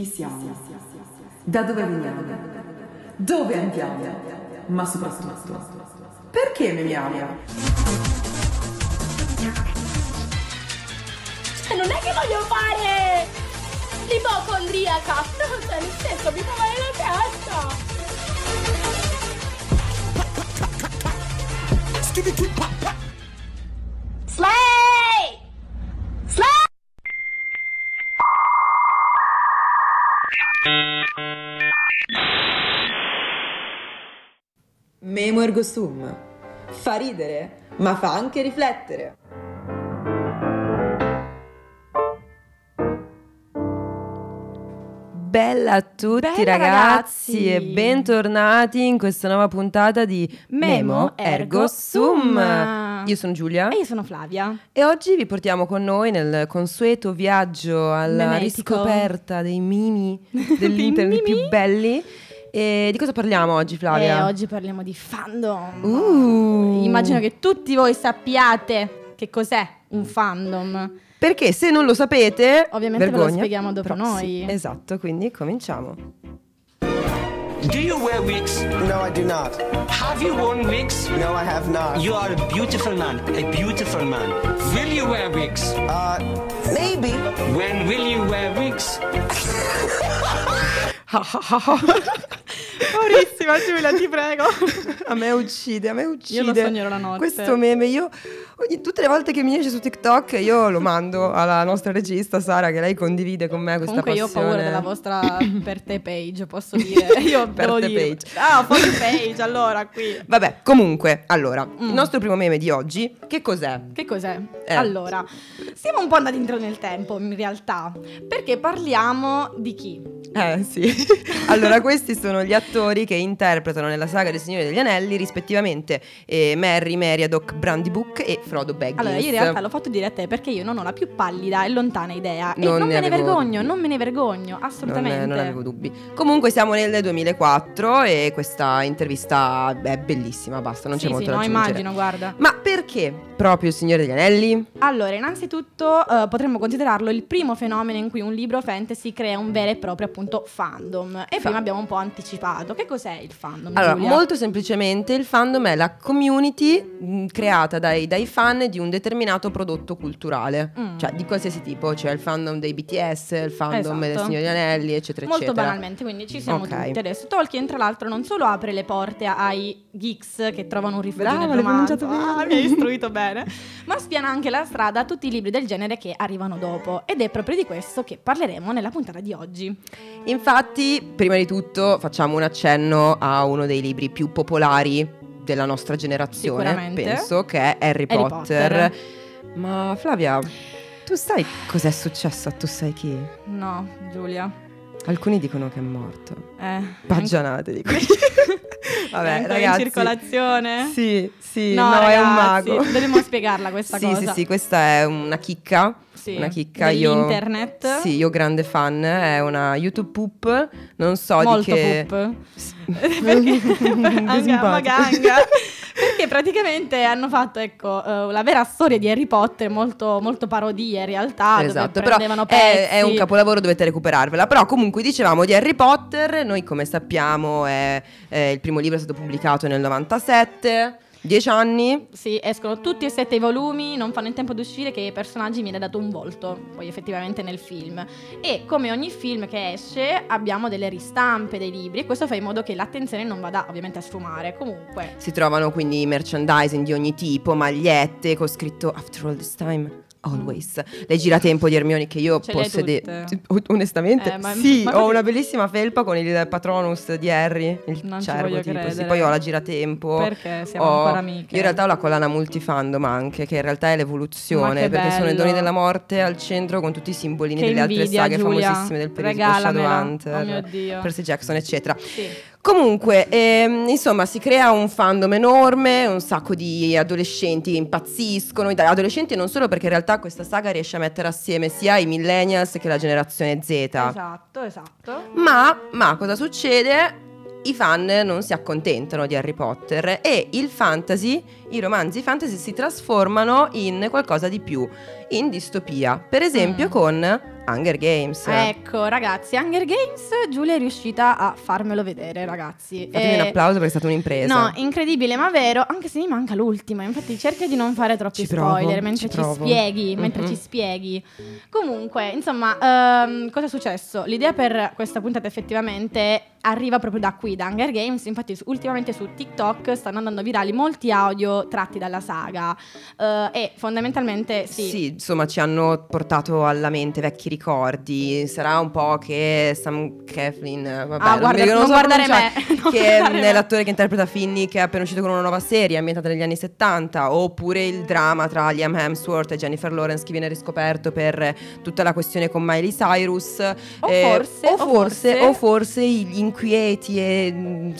Chi siamo? Da dove veniamo? Dove andiamo? Ma soprattutto, perché memiamo? Cioè, non è che voglio fare l'ipocondriaca, cioè, nel senso, mi fa male la testa. Slay! Memo ergo sum. Fa ridere, ma fa anche riflettere. Bella a tutti Bella, ragazzi, ragazzi. e bentornati in questa nuova puntata di Memo Ergo Sum. Io sono Giulia E io sono Flavia. e oggi vi portiamo con noi nel consueto viaggio alla Memetico. riscoperta dei mimi dell'internet più belli. E di cosa parliamo oggi Flavia? E oggi parliamo di fandom. Uh. Immagino che tutti voi sappiate che cos'è un fandom. Perché se non lo sapete, Ovviamente ve lo vergogna, spieghiamo dopo noi. sì, esatto, quindi cominciamo. Do you wear wigs? No, I do not. Have you worn wigs? No, I have not. You are a beautiful man, a beautiful man. Will you wear wigs? Uh, maybe. When will you wear wigs? Paurissima Giulia, ti prego. a me uccide, a me uccide. Io lo sognerò la notte. Questo meme, io ogni- tutte le volte che mi esce su TikTok io lo mando alla nostra regista Sara che lei condivide con me questa Comunque io ho passione. paura della vostra per te page, posso dire. Io Per devo te dire. page. Ah, for page, allora qui. Vabbè, comunque, allora, Mm. il nostro primo meme di oggi, che cos'è? Che cos'è? Eh. Allora, siamo un po' andati indietro nel tempo in realtà, perché parliamo di chi? Eh sì. allora, questi sono gli attori che interpretano nella saga del Signore degli Anelli, rispettivamente eh, Merry, Meriadoc, Brandybuck e Frodo Baggins. Allora, io in realtà l'ho fatto dire a te perché io non ho la più pallida e lontana idea. e Non non ne me ne avevo vergogno, dubbi. non me ne vergogno, assolutamente. Non, non avevo dubbi. Comunque siamo nel 2004 e questa intervista è bellissima, basta, non sì, c'è molto sì, da no, aggiungere. immagino, guarda. Ma perché proprio il Signore degli Anelli? Allora, innanzitutto eh, potremmo considerarlo il primo fenomeno in cui un libro fantasy crea un vero e proprio appunto fandom. E prima abbiamo un po' anticipato. Che cos'è il fandom? Allora, Giulia? molto semplicemente il fandom è la community mh, creata dai, dai fan di un determinato prodotto culturale, Mm. cioè di qualsiasi tipo, cioè il fandom dei BTS, il fandom del Esatto. Signore degli Anelli, eccetera, Molto eccetera. banalmente, quindi ci siamo Ok. tutti adesso. Tolkien, tra l'altro, non solo apre le porte ai geeks che trovano un rifugio Brava, nel romanzo, ah, mi hai istruito bene, ma spiana anche la strada a tutti i libri del genere che arrivano dopo. Ed è proprio di questo che parleremo nella puntata di oggi. Infatti, prima di tutto facciamo un accenno a uno dei libri più popolari della nostra generazione, penso, che è Harry, Harry Potter. Potter. Ma Flavia, tu sai cos'è successo a tu sai chi? No, Giulia. Alcuni dicono che è morto. Eh, Baggianate di qui. Vabbè, ragazzi. in circolazione? Sì, sì, No, no, è un ragazzi, mago. Dobbiamo spiegarla questa sì, cosa. Sì, sì, questa è una chicca. Sì, Una chicca io. dell'internet. Sì, io grande fan. È una YouTube poop. Non so Molto di che. poop. Anga, maganga. Perché praticamente hanno fatto ecco eh, la vera storia di Harry Potter molto, molto parodia in realtà Esatto, però è, è un capolavoro, dovete recuperarvela. Però comunque dicevamo di Harry Potter, noi come sappiamo è, è il primo libro è stato pubblicato nel 97, 10 anni. Sì, escono tutti e sette i volumi, non fanno in tempo di uscire che i personaggi viene dato un volto, poi effettivamente nel film. E come ogni film che esce abbiamo delle ristampe dei libri e questo fa in modo che l'attenzione non vada ovviamente a sfumare. Comunque, Si trovano quindi merchandising di ogni tipo, magliette con scritto After all this time, always. Le giratempo di Hermione che io Ce? Onestamente, Eh, ma- sì, ma ho una bellissima felpa con il patronus di Harry, il Non cervo tipo, sì. Poi ho la giratempo. Perché siamo ho- ancora amiche. Io in realtà ho la collana multifandom anche, che in realtà è l'evoluzione, perché sono i bello. doni della morte al centro con tutti i simbolini Che delle altre invidia, saghe Giulia. famosissime del periodo Regalamela. Shadowhunter, Oh Dio. Percy Jackson, eccetera. sì. Comunque, ehm, insomma, si crea un fandom enorme, un sacco di adolescenti impazziscono, adolescenti non solo perché in realtà questa saga riesce a mettere assieme sia i millennials che la generazione Z. Esatto, esatto. Ma, ma cosa succede? I fan non si accontentano di Harry Potter e il fantasy, i romanzi fantasy si trasformano in qualcosa di più, in distopia. Per esempio Mm. con Hunger Games. Ecco, ragazzi, Hunger Games, Giulia è riuscita a farmelo vedere, ragazzi. Fatemi Eh, un applauso perché è stata un'impresa. No, incredibile ma vero, anche se mi manca l'ultima, infatti cerca di non fare troppi Ci provo, spoiler mentre ci ci, provo. spieghi, mentre Mhm. ci spieghi. Comunque, insomma, ehm, cosa è successo? L'idea per questa puntata effettivamente arriva proprio da qui, da Hunger Games, infatti ultimamente su TikTok stanno andando virali molti audio tratti dalla saga eh, e fondamentalmente sì. Sì, insomma, ci hanno portato alla mente vecchi ricordi. Sarà un po' che Sam Coughlin, vabbè, Ah, guarda- non non so guardare me, che guardare è me. l'attore che interpreta Finny, che è appena uscito con una nuova serie ambientata negli anni 70, oppure il dramma tra Liam Hemsworth e Jennifer Lawrence che viene riscoperto per tutta la questione con Miley Cyrus. O Eh, forse- o o forse, forse- o forse gli inquieti e mm,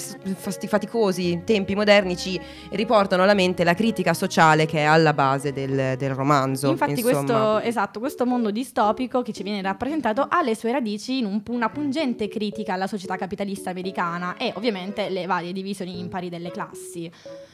faticosi tempi moderni ci riportano alla mente la critica sociale che è alla base del, del romanzo. Infatti questo, esatto, questo mondo distopico che ci viene rappresentato ha le sue radici in un- una pungente critica alla società capitalista americana e ovviamente le varie divisioni impari delle classi.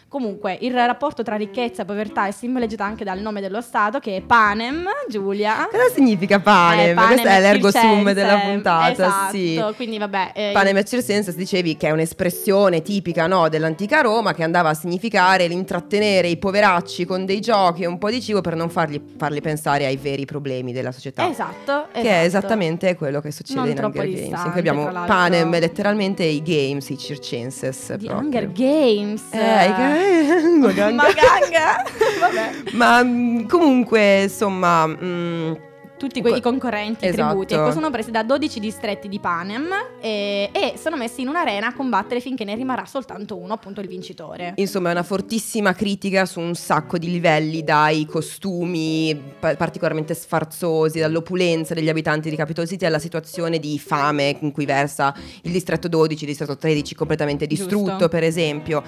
Comunque, il rapporto tra ricchezza e povertà è simboleggiato anche dal nome dello Stato che è Panem, Giulia. Cosa significa panem? Eh, panem Questo è l'ergo sum circense. della puntata, Esatto, sì. quindi vabbè. eh, Panem et circenses dicevi che è un'espressione tipica no, dell'antica Roma che andava a significare l'intrattenere i poveracci con dei giochi e un po' di cibo per non fargli, farli pensare ai veri problemi della società. Esatto, Che è esatto. esattamente quello che succede Non in Hunger Games, in distante, cui abbiamo panem, letteralmente i games, i circenses. Di proprio. Hunger Games. Eh, ga- Maganga. Maganga. Vabbè. Ma mm, comunque, insomma, mm, tutti quei concorrenti Esatto. tributi ecco, sono presi da 12 distretti di Panem e, e sono messi in un'arena a combattere finché ne rimarrà soltanto uno, appunto il vincitore. Insomma, è una fortissima critica su un sacco di livelli, dai costumi pa- particolarmente sfarzosi, dall'opulenza degli abitanti di Capitol City alla situazione di fame in cui versa il distretto 12, il distretto 13 completamente distrutto, Giusto. per esempio.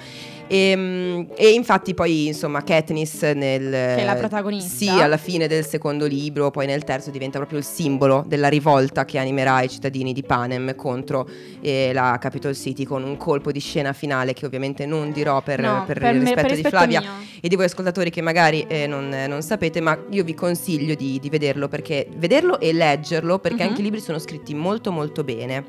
E, e infatti poi, insomma, Katniss nel... Che è la protagonista. Sì, alla fine del secondo libro, poi nel terzo diventa proprio il simbolo della rivolta che animerà i cittadini di Panem contro eh, la Capitol City con un colpo di scena finale che ovviamente non dirò per, No, per per il me- rispetto per di rispetto Flavia mio. e di voi ascoltatori che magari eh, non, non sapete, ma io vi consiglio di, di vederlo perché vederlo e leggerlo perché Mhm. anche i libri sono scritti molto molto bene.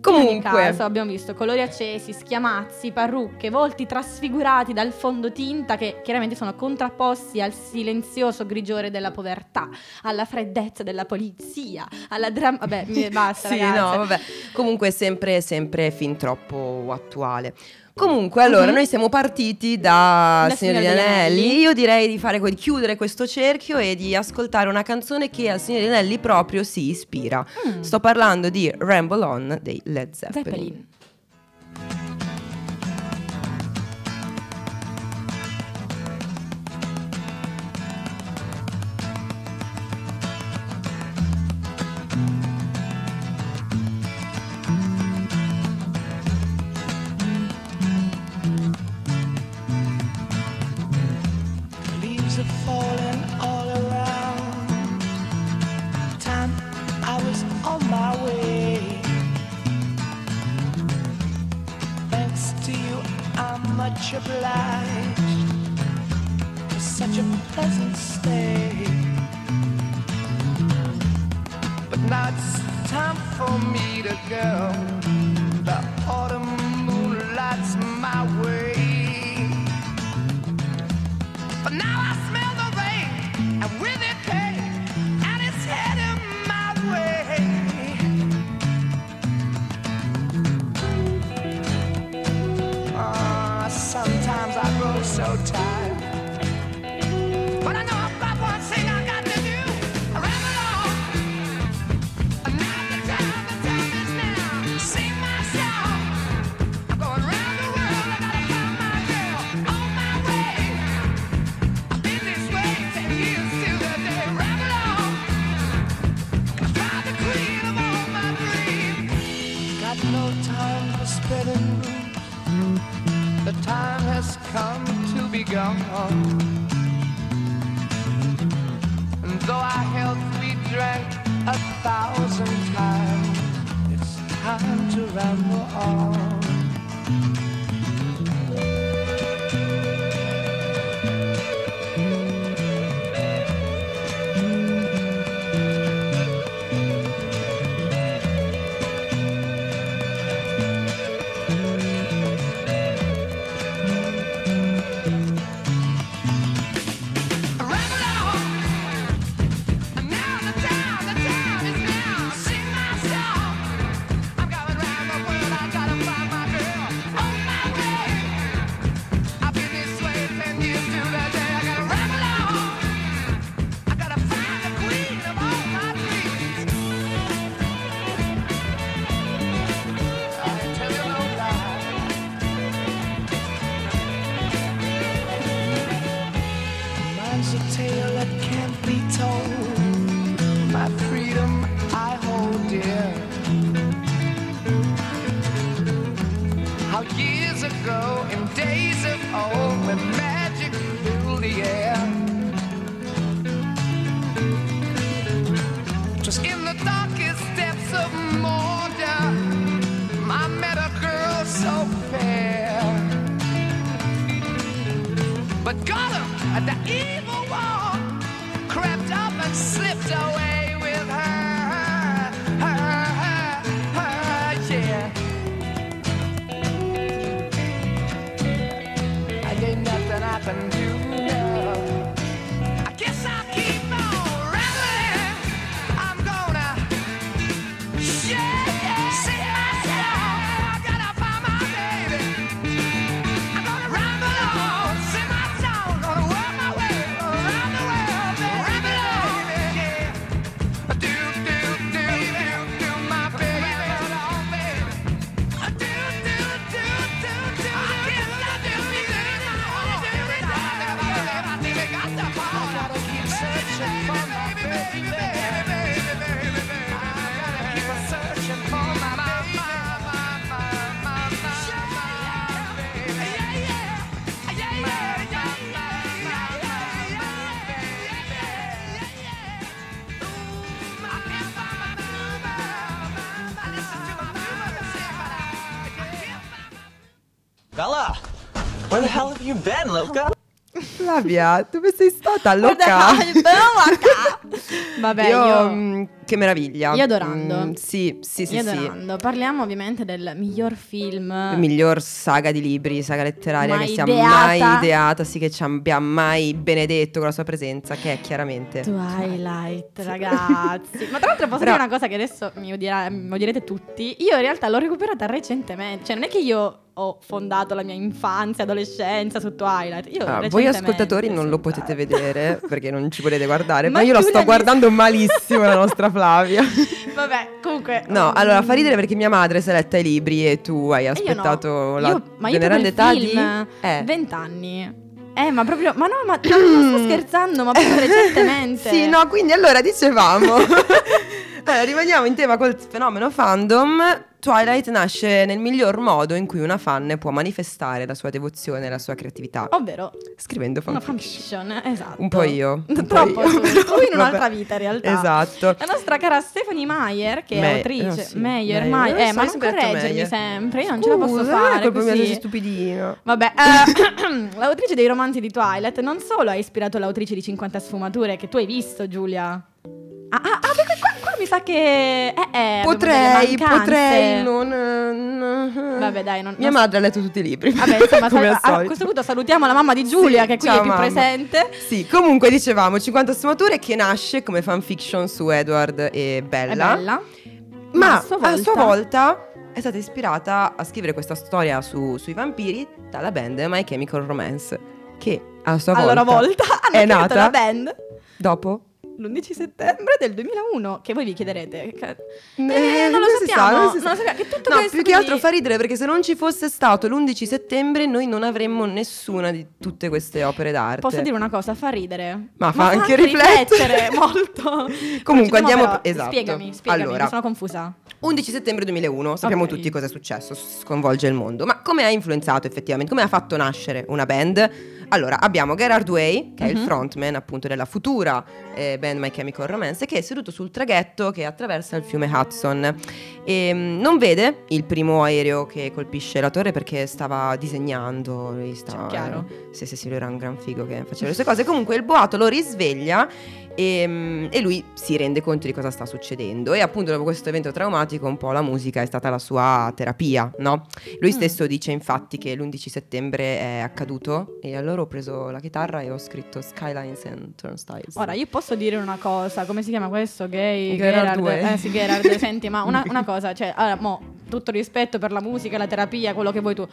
In Comunque, caso abbiamo visto colori accesi, schiamazzi, parrucche, volti trasfigurati dal fondotinta che chiaramente sono contrapposti al silenzioso grigiore della povertà, alla freddezza della polizia, alla dramma... Vabbè, basta sì, ragazze. no, vabbè. Comunque sempre, sempre fin troppo attuale. Comunque, allora, Mhm. noi siamo partiti da Signore Signore degli Anelli. Io direi di, fare, que- di chiudere questo cerchio e di ascoltare una canzone che al Signore degli Anelli proprio si ispira. Mm. Sto parlando di Ramble On dei Led Zeppelin. Zeppelin. Last minute. Been, Luca? Flavia, dove sei stata? Guarda, Loca? Vabbè, io, io, mm, che meraviglia. io adorando. Mm, sì, sì, sì, io sì. adorando. Parliamo ovviamente del miglior film. La miglior saga di libri, saga letteraria Mai che sia ideata. mai ideata, sì che ci abbia mai benedetto con la sua presenza, che è chiaramente Twilight, ragazzi. Ma tra l'altro posso Però- dire una cosa che adesso mi, odierà- mi odierete tutti. Io in realtà l'ho recuperata recentemente. Cioè, non è che io ho fondato la mia infanzia, adolescenza su Twilight. Io Ah, voi ascoltatori non lo potete vedere perché non ci potete guardare, ma, Ma io Giulia sto guardando malissimo la nostra Flavia. Vabbè, comunque. No, mm, allora fa ridere perché mia madre si è letta i libri e tu hai e io no. aspettato la Io- ma io veneranda età di eh. 20 anni. Eh, ma proprio. Ma no, ma non sto scherzando, ma proprio recentemente. Sì, no, quindi allora dicevamo. allora, rimaniamo in tema col fenomeno fandom. Twilight nasce nel miglior modo in cui una fan può manifestare la sua devozione e la sua creatività. Ovvero Scrivendo una fanfiction. fanfiction, esatto. Un po' io. un po' Troppo io, tu, tu in un'altra vabbè. vita in realtà. Esatto. La nostra cara Stephanie Meyer, che è Me- autrice. no, sì, Meyer, Meyer. Eh, so, ma hai non correggermi sempre, io non ce la posso fare è colpa mia così. sei stupidino. Vabbè, eh, l'autrice dei romanzi di Twilight non solo ha ispirato l'autrice di 50 sfumature che tu hai visto, Giulia. Ah, ah, ah, qua mi sa che eh, eh, Potrei, potrei non, Vabbè, dai, non- Mia non- madre ha letto tutti i libri. Vabbè, insomma, sal- al a questo punto salutiamo la mamma di Giulia Sì, che qui ciao, è più mamma. presente. Sì, comunque dicevamo 50 sfumature che nasce come fanfiction su Edward e Bella. È bella. Ma a sua a sua volta- è stata ispirata a scrivere questa storia su- sui vampiri dalla band My Chemical Romance, che a sua volta, loro volta hanno è nata la band dopo. L'11 settembre del 2001 che voi vi chiederete che- Eh, Eh, non lo si sa, sappiamo, non non lo sappiamo, che tutto no, questo, più che altro fa ridere perché se non ci fosse stato l'11 settembre noi non avremmo nessuna di tutte queste opere d'arte. Posso dire una cosa, fa ridere. Ma fa anche riflettere. molto. Comunque, andiamo- però. esatto. Spiegami, spiegami, Allora. sono confusa. 11 settembre 2001, sappiamo Ok. tutti cosa è successo, sconvolge il mondo. Ma come ha influenzato effettivamente? Come ha fatto nascere una band? Allora, abbiamo Gerard Way, che è il Mhm. frontman appunto della futura eh, band My Chemical Romance, che è seduto sul traghetto che attraversa il fiume Hudson. E mm, non vede il primo aereo che colpisce la torre perché stava disegnando. Lui stava, chiaro. Sì, sì, sì, lui era un gran figo che faceva le sue cose. Comunque il boato lo risveglia e, mm, e lui si rende conto di cosa sta succedendo. E appunto dopo questo evento traumatico un po' la musica è stata la sua terapia, no? Lui Mm. stesso dice infatti che l'11 settembre è accaduto e allora ho preso la chitarra e ho scritto Skylines and Turnstiles. Ora, io posso dire una cosa, come si chiama questo? Gay? Gerard Way. Eh sì, Gerard, senti, ma una, una cosa, cioè, allora, mo, tutto rispetto per la musica, la terapia, quello che vuoi tu.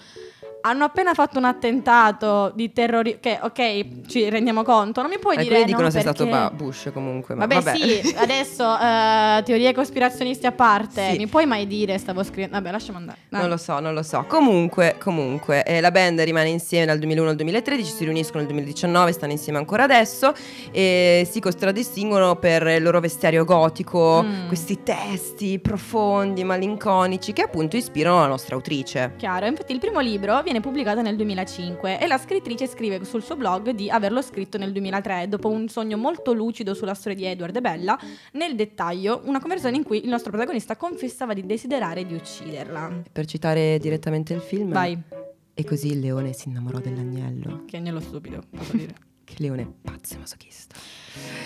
Hanno appena fatto un attentato di terrorismo. Che, ok, ci rendiamo conto. Non mi puoi dire. Alcuni dicono no, sia perché... stato Bush comunque. Ma Vabbè, vabbè, sì, adesso eh, teorie cospirazionisti a parte. Sì. Mi puoi mai dire stavo scrivendo? Vabbè, lasciamo andare. Dai. Non lo so, non lo so. Comunque, comunque, eh, la band rimane insieme dal 2001 al 2013, si riuniscono nel 2019, stanno insieme ancora adesso e si contraddistinguono per il loro vestiario gotico, Mm. questi testi profondi, malinconici che appunto ispirano la nostra autrice. Chiaro, infatti il primo libro viene pubblicato nel 2005 e la scrittrice scrive sul suo blog di averlo scritto nel 2003 dopo un sogno molto lucido sulla storia di Edward e Bella, nel dettaglio una conversazione in cui il nostro protagonista confessava di desiderare di ucciderla. Per citare direttamente il film. Vai, E così il leone si innamorò dell'agnello. che agnello stupido, posso dire. Che leone pazzo e masochista.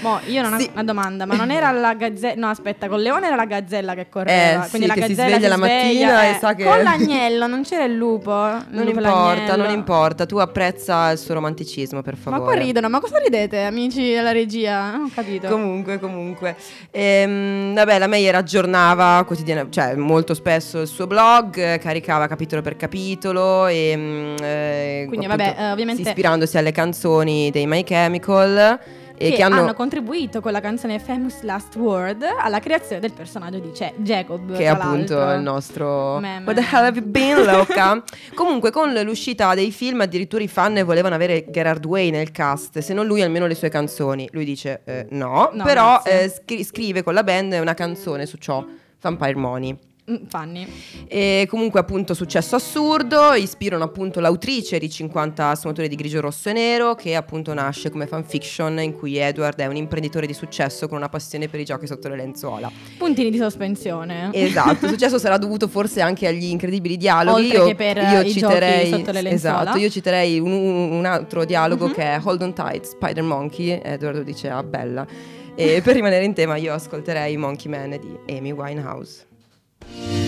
Mo, io non ho Sì. una domanda, ma non era la gazzella, no aspetta, con Leone era la gazzella che correva, Eh, quindi sì, la che si gazzella sveglia la mattina e sa che- Con l'agnello, non c'era il lupo? Non lupo importa, l'agnello. non importa, tu apprezza il suo romanticismo, per Ma favore. qua ridono, ma cosa ridete, amici della regia? Non ho capito. Comunque, comunque. Ehm, vabbè, la Meyer aggiornava quotidianamente, cioè molto spesso il suo blog, eh, caricava capitolo per capitolo e mm, eh, Quindi, appunto, vabbè, eh, ovviamente- ispirandosi alle canzoni dei My Chemical e che, che, hanno, hanno... contribuito con la canzone Famous Last Word alla creazione del personaggio di Ce- Jacob. che è appunto l'altro. il nostro Meme. What the hell have you been, loca? Comunque con l'uscita dei film addirittura i fan volevano avere Gerard Way nel cast, se non lui almeno le sue canzoni. Lui dice eh, no, No, però eh, scri- scrive con la band una canzone su ciò, Vampire Money. Mm, Fanny. E comunque appunto successo assurdo, ispirano appunto l'autrice di 50 sfumature di grigio rosso e nero che appunto nasce come fanfiction in cui Edward è un imprenditore di successo con una passione per i giochi sotto le lenzuola. Puntini di sospensione. Esatto, il successo sarà dovuto forse anche agli incredibili dialoghi. Oltre io, che per, io i citerei, giochi sotto le lenzuola. Esatto, io citerei un, un- altro dialogo Mhm. che è Hold on tight, Spider Monkey. Edward dice ah bella. E per rimanere in tema io ascolterei Monkey Man di Amy Winehouse. you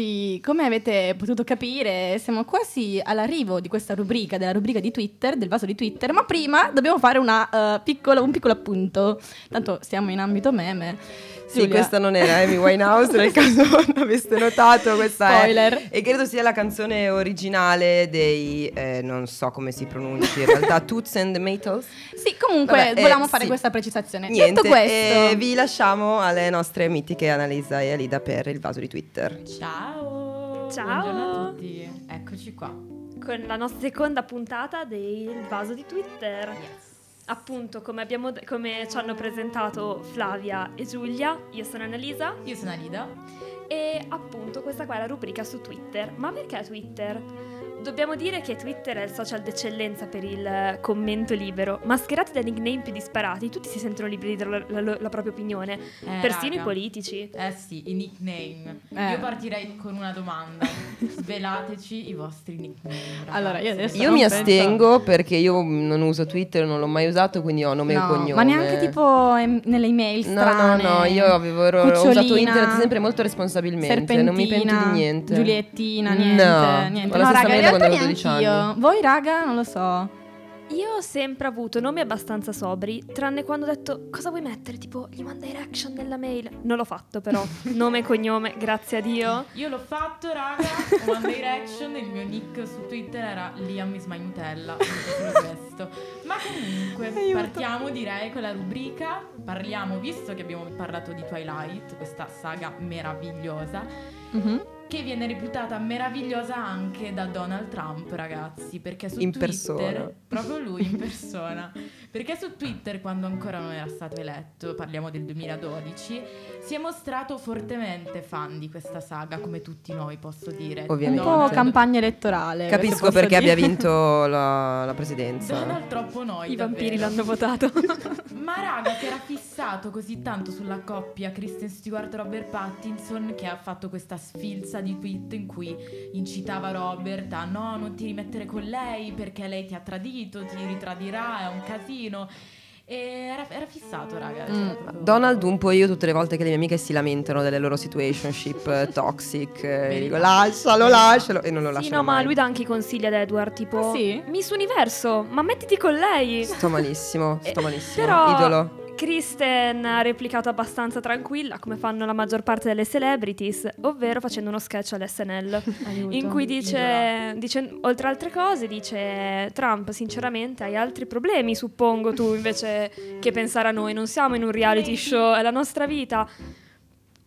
Ragazzi, come avete potuto capire, siamo quasi all'arrivo di questa rubrica, della rubrica di Twitter, del vaso di Twitter, ma prima dobbiamo fare una, eh, piccola- un piccolo appunto. Tanto siamo in ambito meme. Sì, Giulia. questa non era Amy Winehouse, nel caso non aveste notato, questa Spoiler. è... E credo sia la canzone originale dei, eh, non so come si pronunci in realtà, Toots and the Maytals. Sì, comunque Vabbè, eh, volevamo fare sì. questa precisazione. Niente, Detto questo, eh, vi lasciamo alle nostre mitiche Annalisa e Alida per il vaso di Twitter. Ciao! Ciao. Buongiorno a tutti, eccoci qua. con la nostra seconda puntata del vaso di Twitter. Appunto, come, abbiamo, come ci hanno presentato Flavia e Giulia, io sono Annalisa Io sono Alida. e appunto questa qua è la rubrica su Twitter. Ma perché Twitter? Dobbiamo dire che Twitter è il social d'eccellenza per il eh, commento libero. Mascherati da nickname più disparati, tutti si sentono liberi di dire la, la- la propria opinione, Eh, persino raga. i politici. Eh sì, i nickname. Eh. Io partirei con una domanda. Svelateci i vostri nickname. ragazzi. Allora, io adesso- Io mi penso- astengo perché io non uso Twitter, non l'ho mai usato, quindi ho nome no, e cognome. ma neanche tipo em, nelle email No, strane. no, no, io avevo ero- ho usato internet sempre molto responsabilmente, non mi pento Serpentina, di niente. Giuliettina, No, niente, ho niente. la No, raga, quando avevo 12 neanch'io. anni. Voi, raga, non lo so. Io ho sempre avuto nomi abbastanza sobri, tranne quando ho detto cosa vuoi mettere, tipo gli One Direction nella mail. Non l'ho fatto però, nome e cognome, grazie a Dio. Io l'ho fatto, raga. One Direction. Il mio nick su Twitter era Liam is my Nutella. questo. Ma comunque, partiamo direi con la rubrica. Parliamo, visto che abbiamo parlato di Twilight, questa saga meravigliosa. Mhm. Che viene reputata meravigliosa anche da Donald Trump, ragazzi. Perché su In Twitter. persona. Proprio lui in persona. Perché su Twitter, quando ancora non era stato eletto, parliamo del 2012, si è mostrato fortemente fan di questa saga, come tutti noi, posso dire. Ovviamente. Un po' campagna elettorale. Capisco perché dire. abbia vinto la, la presidenza. Donald troppo noi. I vampiri davvero. l'hanno votato. Ma raga, si era fissato così tanto sulla coppia Kristen Stewart Robert Pattinson che ha fatto questa sfilza di tweet in cui incitava Robert a no, non ti rimettere con lei perché lei ti ha tradito, ti ritradirà, è un casino. E era, era fissato, raga. Mm. proprio- Donald un po' io tutte le volte che le mie amiche si lamentano delle loro situationship eh, toxic, eh, dico lascialo, lascialo e non lo sì, lasciano no, ma mai. lui dà anche i consigli ad Edward, tipo Ah, sì? Miss Universo, ma mettiti con lei. Sto malissimo, sto malissimo. Però Idolo. Kristen ha replicato abbastanza tranquilla, come fanno la maggior parte delle celebrities, ovvero facendo uno sketch all'SNL. Aiuto. In cui dice, dice, oltre altre cose, dice Trump, sinceramente hai altri problemi, suppongo tu, invece che pensare a noi. Non siamo in un reality show, è la nostra vita.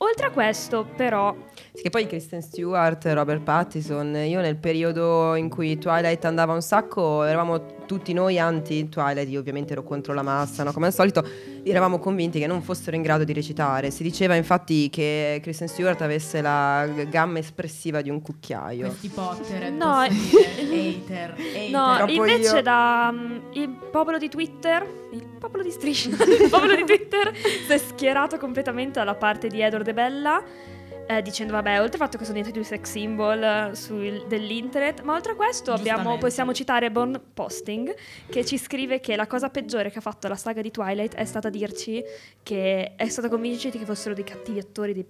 Oltre a questo, però, Sì, che poi Kristen Stewart, Robert Pattinson, io nel periodo in cui Twilight andava un sacco, eravamo tutti noi anti-Twilight, io ovviamente ero contro la massa, no? come al solito, eravamo convinti che non fossero in grado di recitare. Si diceva infatti che Kristen Stewart avesse la gamma espressiva di un cucchiaio. Questi Potter, No, hater, hater. no, Troppo invece io. da mm, il popolo di Twitter, il popolo di Striscia, il popolo di Twitter si è schierato completamente dalla parte di Edward e Bella. eh, dicendo vabbè oltre al fatto che sono diventati due sex symbol eh, sul- dell'internet ma oltre a questo abbiamo, possiamo citare Born Posting che ci scrive che la cosa peggiore che ha fatto la saga di Twilight è stata dirci che è stata convincerci che fossero dei cattivi attori dei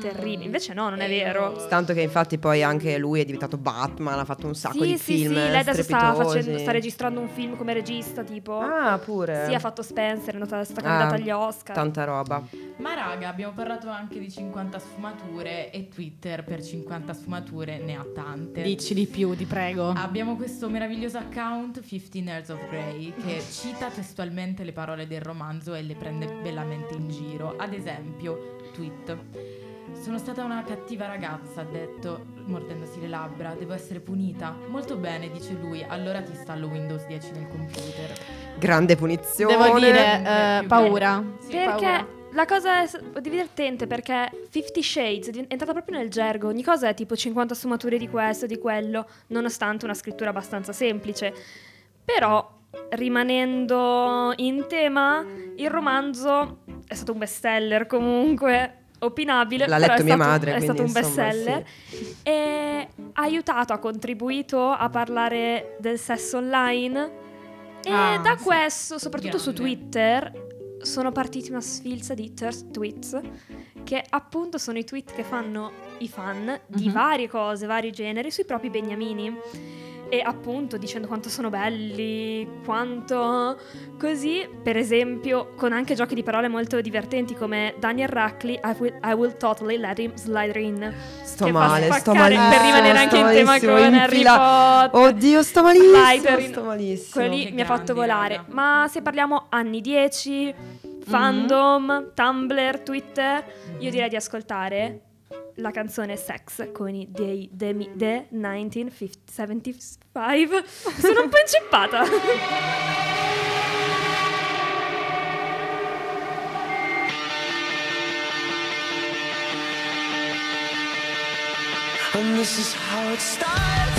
terribili invece no non è vero Tanto che infatti poi anche lui è diventato Batman, ha fatto un sacco sì, di sì, film sì, lei adesso sta, facendo, sta registrando un film come regista, tipo. Ah, pure. Sì, ha fatto Spencer, è andata, sta Ah, candidata agli Oscar. Tanta roba. Ma raga, abbiamo parlato anche di 50 sfumature e Twitter per 50 sfumature ne ha tante. Dici di più, ti prego. Abbiamo questo meraviglioso account 15 Years of Grey che cita testualmente le parole del romanzo e le prende bellamente in giro. Ad esempio, tweet. Sono stata una cattiva ragazza, ha detto, mordendosi le labbra. Devo essere punita. Molto bene, dice lui. Allora ti installo Windows 10 nel computer. Grande punizione. Devo dire, Eh, paura. Sì, Perché paura. la cosa è divertente perché Fifty Shades è entrata proprio nel gergo. Ogni cosa è tipo 50 sfumature di questo, di quello, nonostante una scrittura abbastanza semplice. Però, rimanendo in tema, il romanzo è stato un bestseller comunque. Opinabile, L'ha però letto è mia stato, madre, è stato un insomma, bestseller e ha aiutato, ha contribuito a parlare del sesso online e Ah, da sì. questo, soprattutto su Grande. Twitter, sono partiti una sfilza di thirst tweets che appunto sono i tweet che fanno i fan di Mhm. varie cose, vari generi sui propri beniamini. E appunto dicendo quanto sono belli, quanto così, per esempio, con anche giochi di parole molto divertenti come Daniel Rackley, I will, I will totally let him slide in. Sto che fa male, sto spaccare malissimo. per rimanere anche in tema con Harry infila- Potter. Oddio, sto malissimo, Slytherin. sto malissimo. Quello lì Che mi ha fatto volare. raga. Ma se parliamo anni 10, fandom, Tumblr, Twitter, io direi di ascoltare la canzone Sex con i dei Demi The 1975. Sono un po' inceppata. And this is how it starts.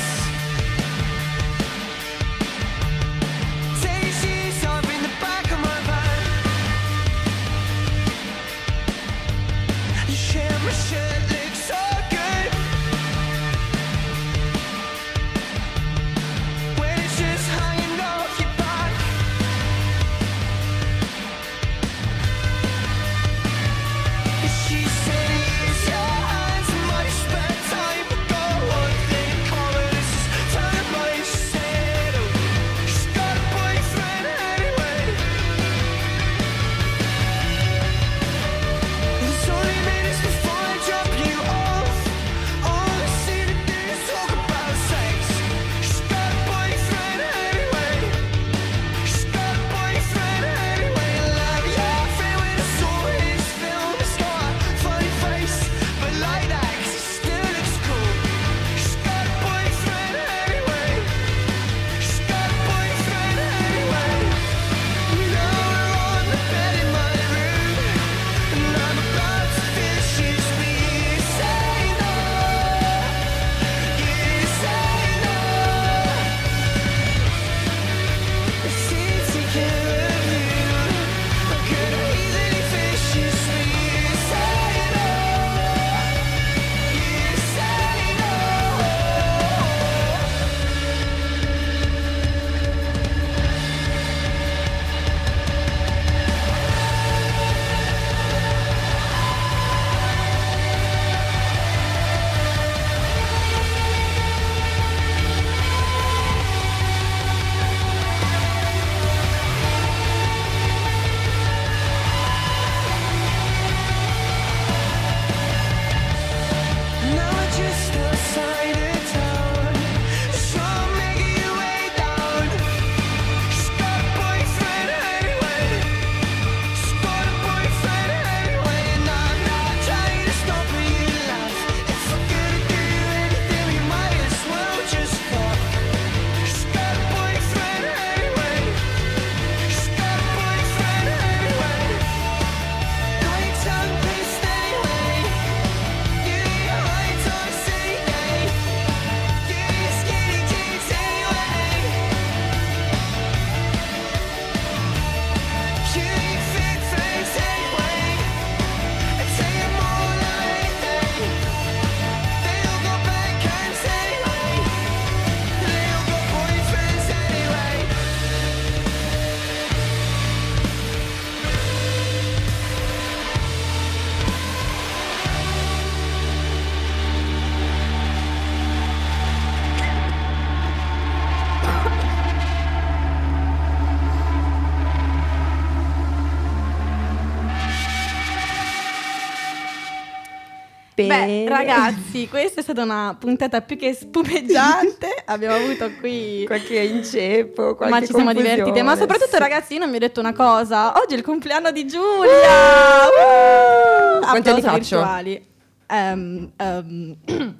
Beh, ragazzi, questa è stata una puntata più che spumeggiante. Abbiamo avuto qui. qualche inceppo, qualche Ma ci siamo divertite. Ma soprattutto, sì. ragazzi, io non vi ho detto una cosa. Oggi è il compleanno di Giulia. Uh! Quanti anni faccio? virtuali. Ehm, ehm,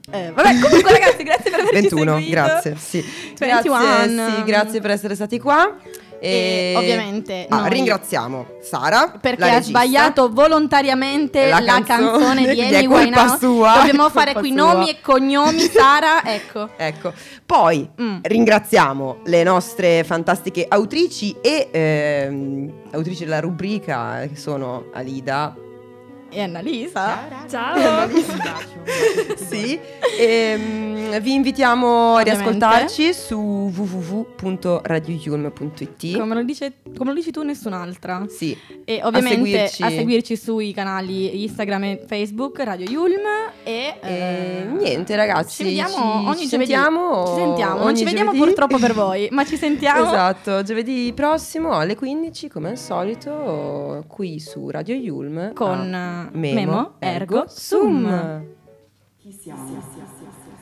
eh, vabbè, comunque, ragazzi, grazie per averci 21, seguito. grazie, sì. 21. Grazie, sì, grazie per essere stati qua. E ovviamente Ah, noi- ringraziamo Sara Perché ha sbagliato volontariamente La la, canzone, canzone di Amy colpa Winehouse. sua, Dobbiamo fare qui sua. nomi e cognomi, Sara. Ecco. Ecco, poi Mm. ringraziamo le nostre fantastiche autrici e ehm, autrici della rubrica che sono Alida, e Annalisa. Ciao. A voi. Sì, ehm, vi invitiamo a riascoltarci su www.radioyulm.it. Come lo, dice, come lo dici tu, nessun'altra. Sì, E ovviamente a seguirci. seguirci, sui canali Instagram e Facebook, Radio Yulm. E, e eh, niente ragazzi, Ci vediamo ci- ogni ci giovedì. sentiamo Ci sentiamo. Non ci vediamo giovedì. purtroppo per voi, ma ci sentiamo. Esatto, giovedì prossimo alle 15 come al solito qui su Radio Yulm Con a eh, Memo, Ergo Sum. Chi siamo?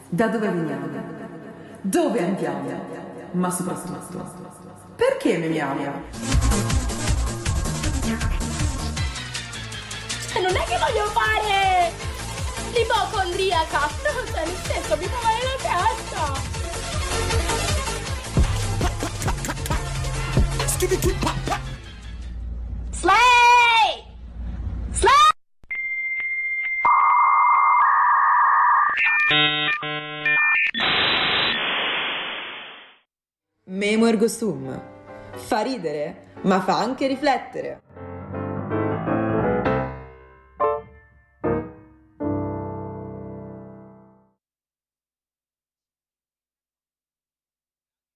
Da dove veniamo? Dove andiamo? Ma soprattutto, perché memiamo? Non è che voglio fare l'ipocondriaca. No, cioè, nel senso, mi fa male la testa. Slay! Memo ergo sum. Fa ridere, ma fa anche riflettere.